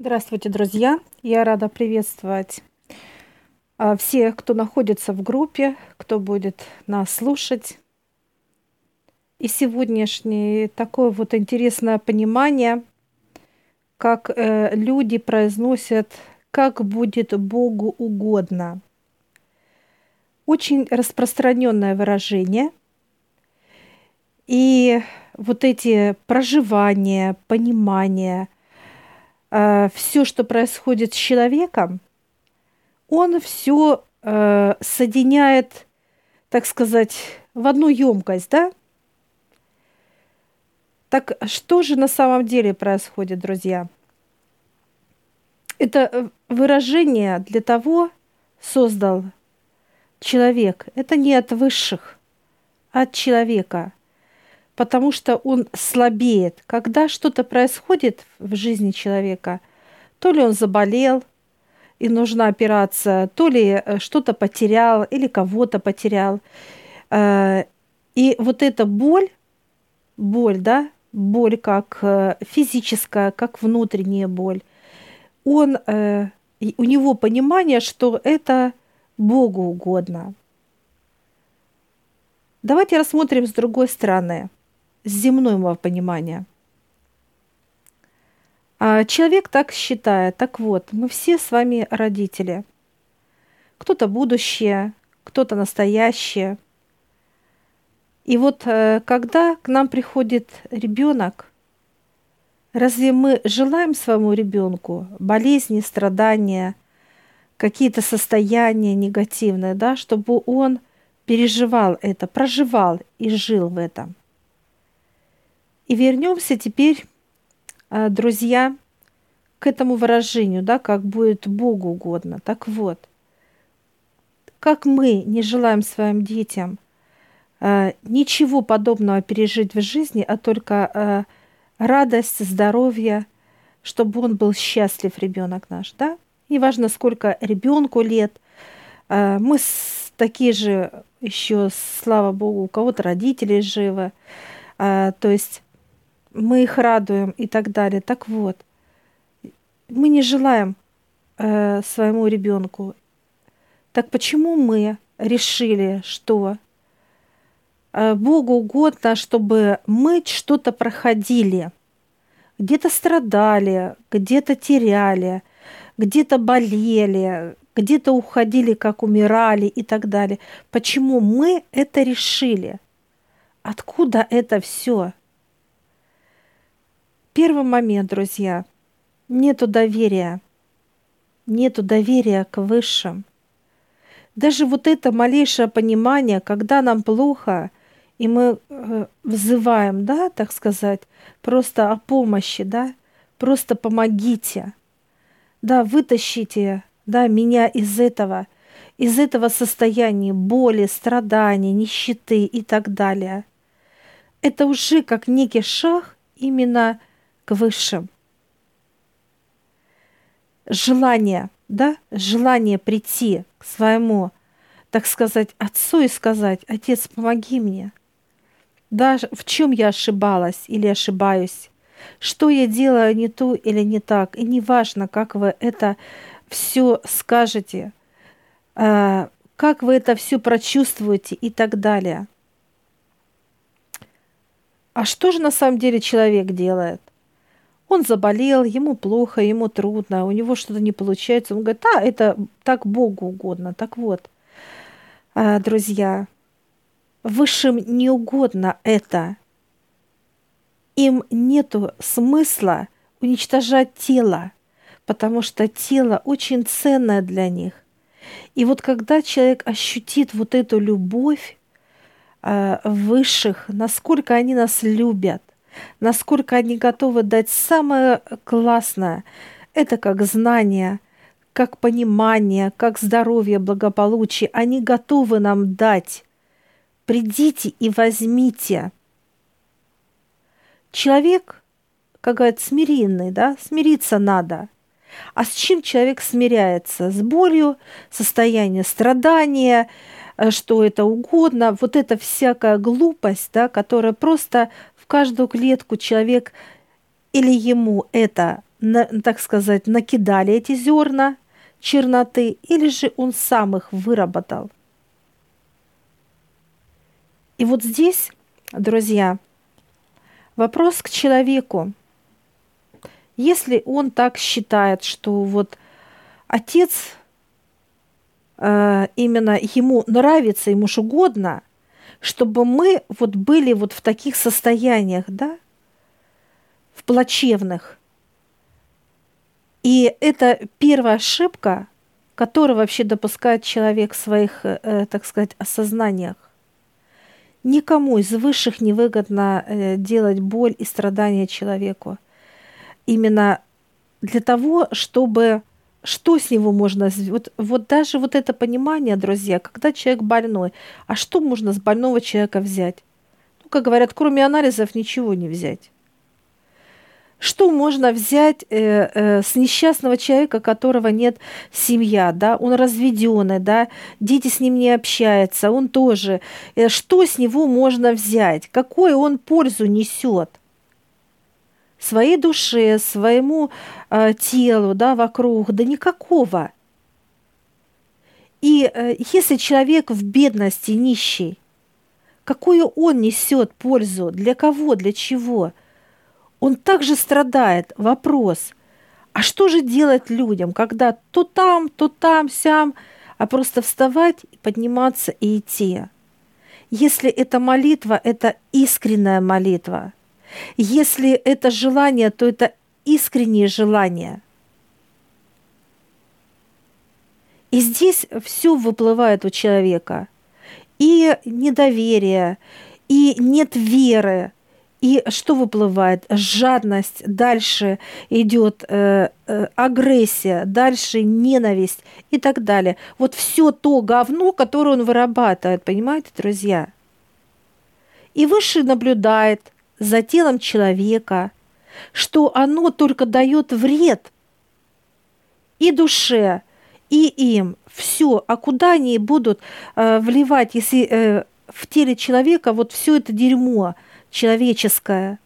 Здравствуйте, друзья! Я рада приветствовать а, всех, кто находится в группе, кто будет нас слушать. И сегодняшнее такое вот интересное понимание, как э, люди произносят, как будет Богу угодно. Очень распространенное выражение. И вот эти проживания, понимания – э, все, что происходит с человеком, он все э, соединяет, так сказать, в одну емкость, да? Так что же на самом деле происходит, друзья? Это э, выражение для того создал человек. Это не от высших, а от человека – потому что он слабеет. Когда что-то происходит в жизни человека, то ли он заболел, и нужна операция, то ли э, что-то потерял или кого-то потерял. Э, и вот эта боль, боль, да, боль как э, физическая, как внутренняя боль, он, у него понимание, что это Богу угодно. Давайте рассмотрим с другой стороны – с земного понимания. А человек так считает. Так вот, мы все с вами родители. Кто-то будущее, кто-то настоящее. И вот э, когда к нам приходит ребенок, разве мы желаем своему ребенку болезни, страдания, какие-то состояния негативные, да, чтобы он переживал это, проживал и жил в этом – и вернемся теперь, а, друзья, к этому выражению, да, как будет Богу угодно. Так вот, как мы не желаем своим детям а, ничего подобного пережить в жизни, а только а, радость, здоровье, чтобы он был счастлив, ребенок наш, да? Неважно, сколько ребенку лет, мы такие же еще, слава Богу, у кого-то родители живы, то есть мы их радуем и так далее. Так вот, мы не желаем э, своему ребенку. Так почему мы решили, что э, Богу угодно, чтобы мы что-то проходили, где-то страдали, где-то теряли, где-то болели, где-то уходили, как умирали и так далее. Почему мы это решили? Откуда это все? Первый момент, друзья, нету доверия. Нету доверия к высшим. Даже вот это малейшее понимание, когда нам плохо, и мы э, взываем, да, так сказать, просто о помощи, да, просто помогите, да, вытащите, да, меня из этого, из этого состояния боли, страданий, нищеты и так далее. Это уже как некий шаг именно – к высшим. Желание, да, желание прийти к своему, так сказать, отцу и сказать, отец, помоги мне. Даже в чем я ошибалась или ошибаюсь, что я делаю не то или не так, и неважно, как вы это все скажете, а, как вы это все прочувствуете и так далее. А что же на самом деле человек делает? Он заболел, ему плохо, ему трудно, у него что-то не получается. Он говорит, да, это так Богу угодно. Так вот, а, друзья, высшим не угодно это. Им нету смысла уничтожать тело, потому что тело очень ценное для них. И вот когда человек ощутит вот эту любовь э, высших, насколько они нас любят, насколько они готовы дать самое классное. Это как знание, как понимание, как здоровье, благополучие. Они готовы нам дать. Придите и возьмите. Человек, как говорят, смиренный, да, смириться надо. А с чем человек смиряется? С болью, состояние страдания, э, что это угодно, вот эта всякая глупость, да, которая просто в каждую клетку человек или ему это так сказать, накидали эти зерна черноты, или же он сам их выработал. И вот здесь, друзья, вопрос к человеку. Если он так считает, что вот отец э, именно ему нравится, ему ж угодно, чтобы мы вот были вот в таких состояниях, да, в плачевных. И это первая ошибка, которую вообще допускает человек в своих, э, так сказать, осознаниях. Никому из высших не выгодно э, делать боль и страдания человеку. Именно для того, чтобы что с него можно вот, вот даже вот это понимание, друзья, когда человек больной, а что можно с больного человека взять? Ну, как говорят, кроме анализов ничего не взять. Что можно взять э, э, с несчастного человека, которого нет семья, да, он разведенный, да, дети с ним не общаются, он тоже. Э, что с него можно взять? Какую он пользу несет? Своей душе, своему э, телу, да, вокруг, да никакого. И э, если человек в бедности, нищий, какую он несет пользу, для кого, для чего – он также страдает. Вопрос, а что же делать людям, когда то там, то там, сям, а просто вставать, подниматься и идти? Если это молитва, это искренняя молитва. Если это желание, то это искреннее желание. И здесь все выплывает у человека. И недоверие, и нет веры, и что выплывает? Жадность, дальше идет э, э, агрессия, дальше ненависть и так далее. Вот все то говно, которое он вырабатывает, понимаете, друзья? И выше наблюдает за телом человека, что оно только дает вред и душе, и им. Все. А куда они будут э, вливать, если э, в теле человека вот все это дерьмо – человеческое,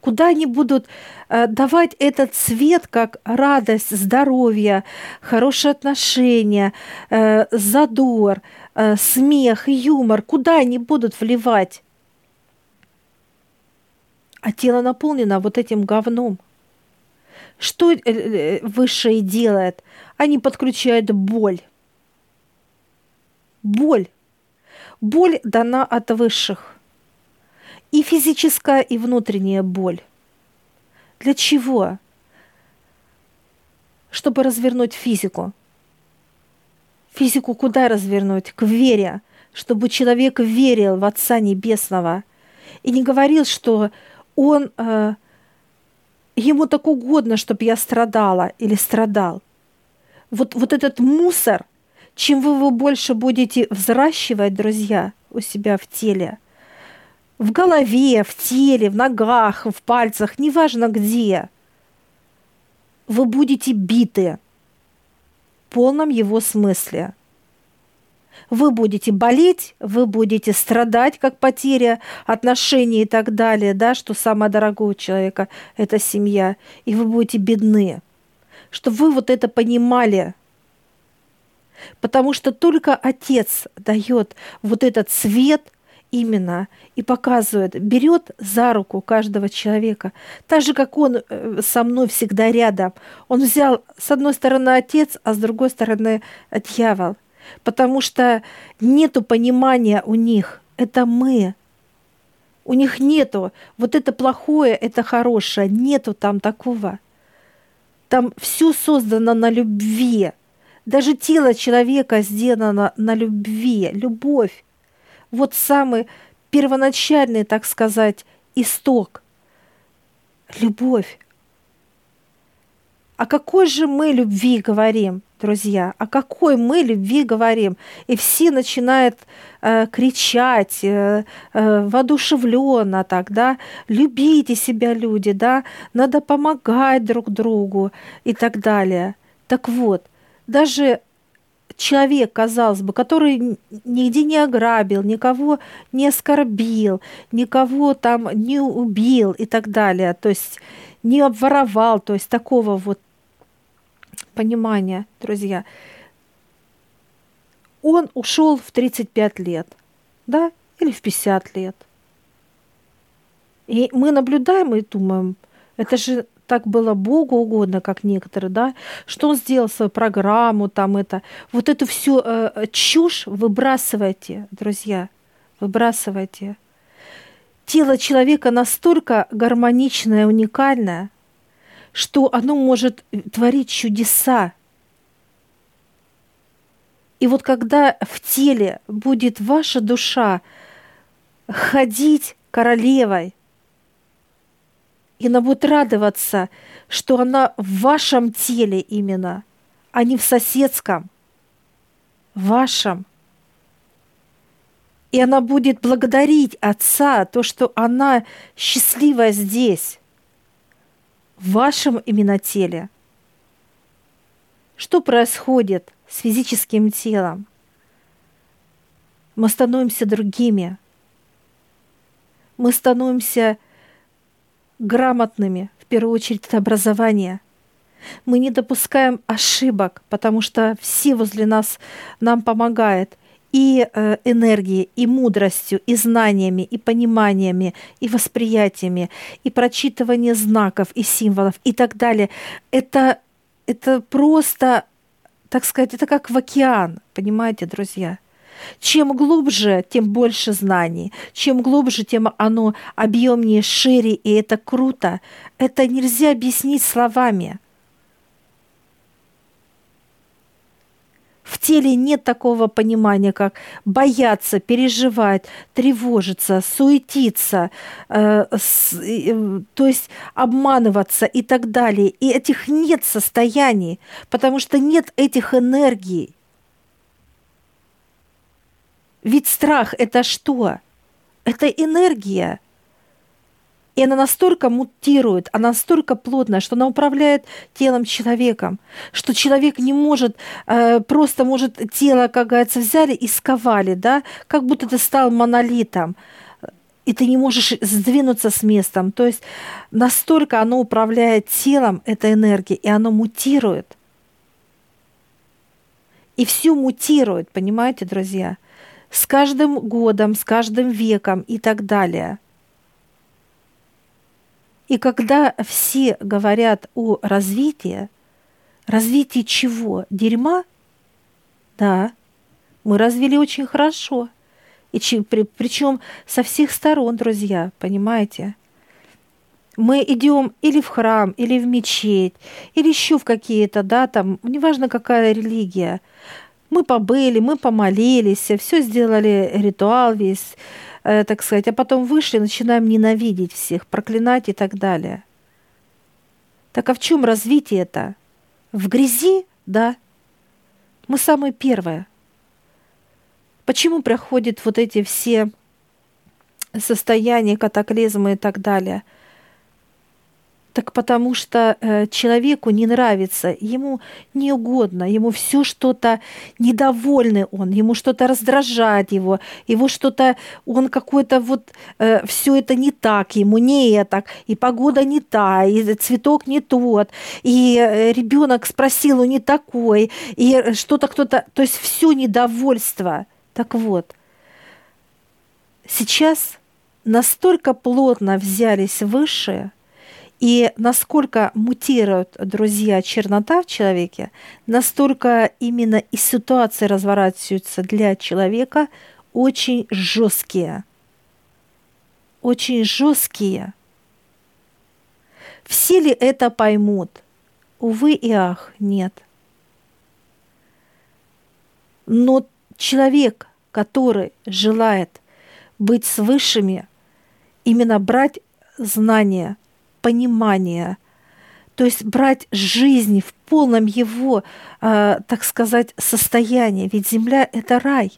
куда они будут э, давать этот свет как радость, здоровье, хорошие отношения, э, задор, э, смех, юмор, куда они будут вливать? А тело наполнено вот этим говном. Что высшее делает? Они подключают боль. Боль. Боль дана от высших и физическая, и внутренняя боль. Для чего? Чтобы развернуть физику. Физику куда развернуть? К вере, чтобы человек верил в Отца Небесного и не говорил, что он э, ему так угодно, чтобы я страдала или страдал. Вот, вот этот мусор, чем вы его больше будете взращивать, друзья, у себя в теле – в голове, в теле, в ногах, в пальцах, неважно где, вы будете биты в полном его смысле. Вы будете болеть, вы будете страдать, как потеря отношений и так далее, да, что самое дорогое у человека – это семья, и вы будете бедны. Чтобы вы вот это понимали – Потому что только Отец дает вот этот свет – именно и показывает, берет за руку каждого человека, так же, как он э, со мной всегда рядом. Он взял с одной стороны отец, а с другой стороны дьявол, потому что нету понимания у них. Это мы. У них нету вот это плохое, это хорошее, нету там такого. Там все создано на любви. Даже тело человека сделано на любви, любовь вот самый первоначальный, так сказать, исток. Любовь. О какой же мы любви говорим, друзья? О какой мы любви говорим? И все начинают э, кричать э, э, воодушевленно так, да, любите себя, люди, да, надо помогать друг другу и так далее. Так вот, даже человек, казалось бы, который нигде не ограбил, никого не оскорбил, никого там не убил и так далее, то есть не обворовал, то есть такого вот понимания, друзья. Он ушел в 35 лет, да, или в 50 лет. И мы наблюдаем и думаем, это же так было Богу угодно, как некоторые, да, что он сделал свою программу, там это, вот эту всю э, чушь выбрасывайте, друзья, выбрасывайте. Тело человека настолько гармоничное, уникальное, что оно может творить чудеса. И вот когда в теле будет ваша душа ходить королевой – и она будет радоваться, что она в вашем теле именно, а не в соседском, вашем. И она будет благодарить Отца, то, что она счастливая здесь, в вашем именно теле. Что происходит с физическим телом? Мы становимся другими. Мы становимся грамотными, в первую очередь это образование. Мы не допускаем ошибок, потому что все возле нас нам помогают и э, энергией, и мудростью, и знаниями, и пониманиями, и восприятиями, и прочитывание знаков и символов и так далее. Это, это просто, так сказать, это как в океан, понимаете, друзья? Чем глубже, тем больше знаний. Чем глубже, тем оно объемнее, шире, и это круто. Это нельзя объяснить словами. В теле нет такого понимания, как бояться, переживать, тревожиться, суетиться, э, с, э, то есть обманываться и так далее. И этих нет состояний, потому что нет этих энергий. Ведь страх – это что? Это энергия. И она настолько мутирует, она настолько плотная, что она управляет телом человеком, что человек не может, э, просто может тело, как говорится, взяли и сковали, да, как будто ты стал монолитом, и ты не можешь сдвинуться с местом. То есть настолько оно управляет телом, эта энергия, и оно мутирует. И все мутирует, понимаете, друзья? с каждым годом, с каждым веком и так далее. И когда все говорят о развитии, развитии чего? Дерьма? Да, мы развили очень хорошо. И при, причем со всех сторон, друзья, понимаете? Мы идем или в храм, или в мечеть, или еще в какие-то, да, там, неважно какая религия. Мы побыли, мы помолились, все сделали ритуал весь, так сказать, а потом вышли, начинаем ненавидеть всех, проклинать и так далее. Так а в чем развитие это? В грязи? Да. Мы самые первые. Почему приходят вот эти все состояния, катаклизмы и так далее – так потому что э, человеку не нравится, ему не угодно, ему все что-то недовольный он, ему что-то раздражает его, его что-то, он какой-то вот, э, все это не так, ему не так, и погода не та, и цветок не тот, и э, ребенок спросил, он не такой, и что-то кто-то, то есть все недовольство. Так вот, сейчас настолько плотно взялись высшие – и насколько мутируют, друзья, чернота в человеке, настолько именно и ситуации разворачиваются для человека очень жесткие. Очень жесткие. Все ли это поймут? Увы и ах, нет. Но человек, который желает быть с высшими, именно брать знания – понимания, то есть брать жизнь в полном его, э, так сказать, состоянии. Ведь Земля – это рай.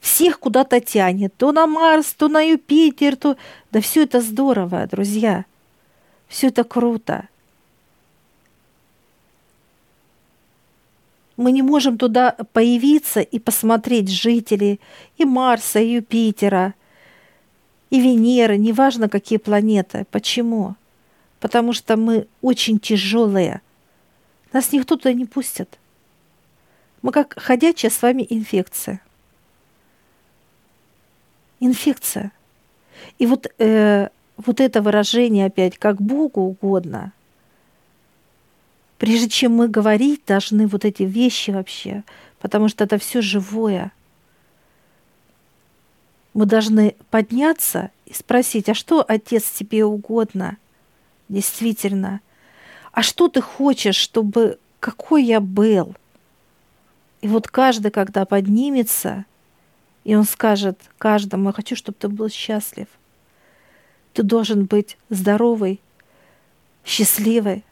Всех куда-то тянет, то на Марс, то на Юпитер, то... Да все это здорово, друзья. Все это круто. Мы не можем туда появиться и посмотреть жителей и Марса, и Юпитера – и Венеры, неважно какие планеты. Почему? Потому что мы очень тяжелые. Нас никто туда не пустит. Мы как ходячая с вами инфекция. Инфекция. И вот, э, вот это выражение опять, как Богу угодно, прежде чем мы говорить, должны вот эти вещи вообще, потому что это все живое. Мы должны подняться и спросить, а что, Отец, тебе угодно? Действительно. А что ты хочешь, чтобы какой я был? И вот каждый, когда поднимется, и он скажет каждому, я хочу, чтобы ты был счастлив. Ты должен быть здоровый, счастливый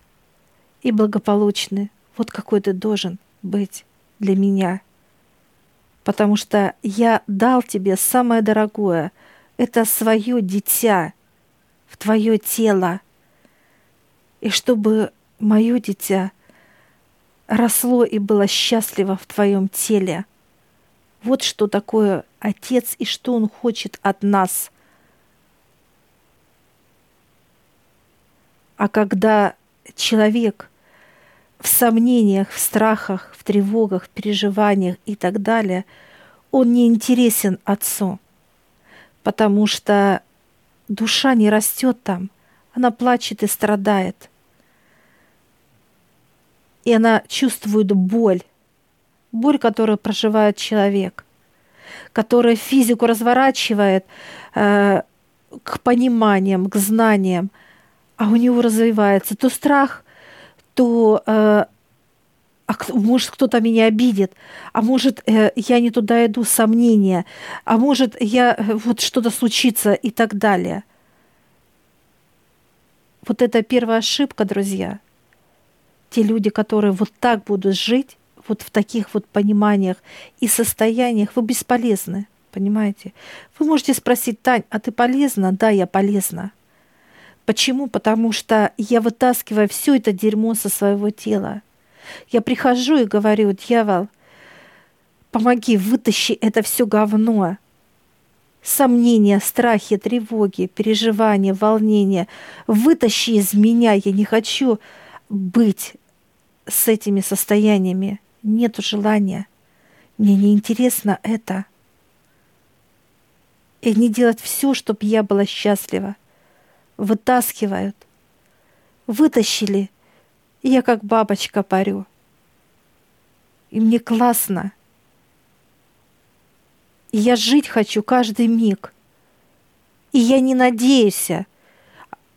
и благополучный. Вот какой ты должен быть для меня. Потому что я дал тебе самое дорогое. Это свое дитя в твое тело. И чтобы мое дитя росло и было счастливо в твоем теле. Вот что такое Отец и что Он хочет от нас. А когда человек в сомнениях, в страхах, в тревогах, в переживаниях и так далее, он не интересен Отцу, потому что душа не растет там, она плачет и страдает – и она чувствует боль, боль, которую проживает человек, которая физику разворачивает э, к пониманиям, к знаниям, а у него развивается то страх, то э, а может кто-то меня обидит, а может э, я не туда иду, сомнения, а может я э, вот что-то случится и так далее. Вот это первая ошибка, друзья – те люди, которые вот так будут жить, вот в таких вот пониманиях и состояниях, вы бесполезны, понимаете? Вы можете спросить, Тань, а ты полезна? Да, я полезна. Почему? Потому что я вытаскиваю все это дерьмо со своего тела. Я прихожу и говорю, дьявол, помоги, вытащи это все говно. Сомнения, страхи, тревоги, переживания, волнения. Вытащи из меня, я не хочу быть с этими состояниями. Нету желания. Мне не интересно это. И они делают все, чтобы я была счастлива. Вытаскивают. Вытащили. И я как бабочка парю. И мне классно. И я жить хочу каждый миг. И я не надеюсь,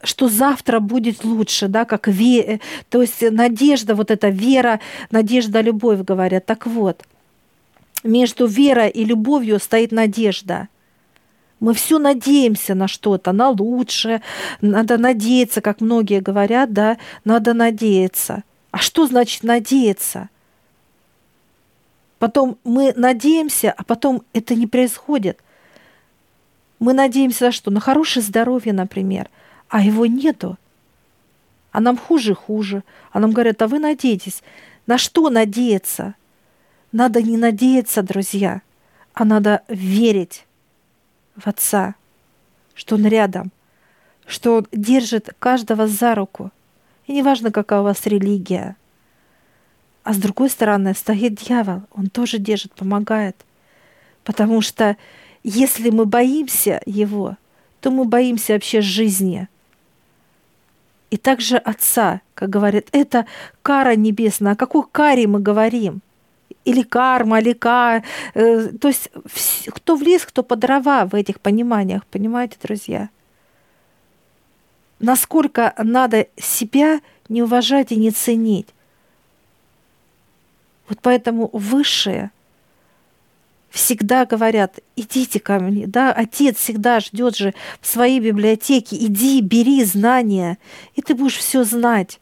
что завтра будет лучше, да, как ве... то есть надежда, вот эта вера, надежда, любовь, говорят. Так вот, между верой и любовью стоит надежда. Мы все надеемся на что-то, на лучшее, надо надеяться, как многие говорят, да, надо надеяться. А что значит надеяться? Потом мы надеемся, а потом это не происходит. Мы надеемся на что? На хорошее здоровье, например – а его нету. А нам хуже хуже. А нам говорят, а вы надеетесь. На что надеяться? Надо не надеяться, друзья, а надо верить в Отца, что Он рядом, что Он держит каждого за руку. И неважно, какая у вас религия. А с другой стороны стоит дьявол, он тоже держит, помогает. Потому что если мы боимся его, то мы боимся вообще жизни – и также Отца, как говорят, это кара небесная. О какой каре мы говорим? Или карма, или ка... Э, то есть кто в лес, кто по дрова в этих пониманиях, понимаете, друзья? Насколько надо себя не уважать и не ценить. Вот поэтому высшее – всегда говорят, идите ко мне, да, отец всегда ждет же в своей библиотеке, иди, бери знания, и ты будешь все знать,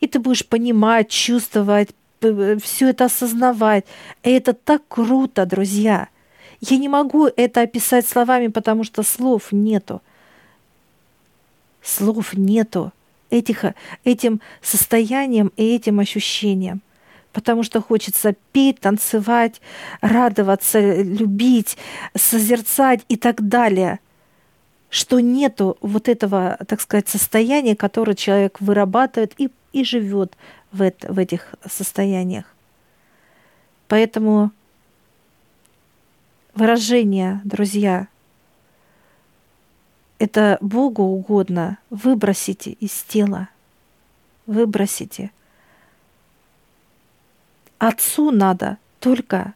и ты будешь понимать, чувствовать, все это осознавать. Это так круто, друзья. Я не могу это описать словами, потому что слов нету. Слов нету этих, этим состоянием и этим ощущением потому что хочется петь, танцевать, радоваться, любить, созерцать и так далее. Что нету вот этого, так сказать, состояния, которое человек вырабатывает и, и живет в, это, в этих состояниях. Поэтому выражение, друзья, это Богу угодно, выбросите из тела, выбросите. Отцу надо только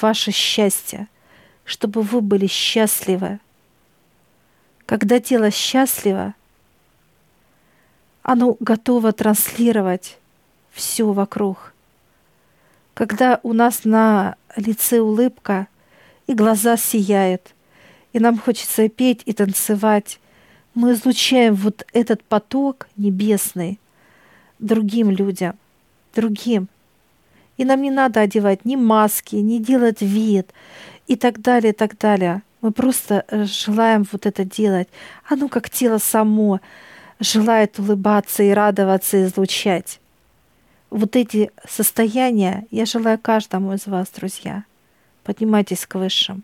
ваше счастье, чтобы вы были счастливы. Когда тело счастливо, оно готово транслировать все вокруг. Когда у нас на лице улыбка и глаза сияют, и нам хочется петь и танцевать, мы излучаем вот этот поток небесный другим людям, другим – и нам не надо одевать ни маски, ни делать вид и так далее, и так далее. Мы просто э, желаем вот это делать. Оно как тело само желает улыбаться и радоваться, и излучать. Вот эти состояния я желаю каждому из вас, друзья. Поднимайтесь к высшим.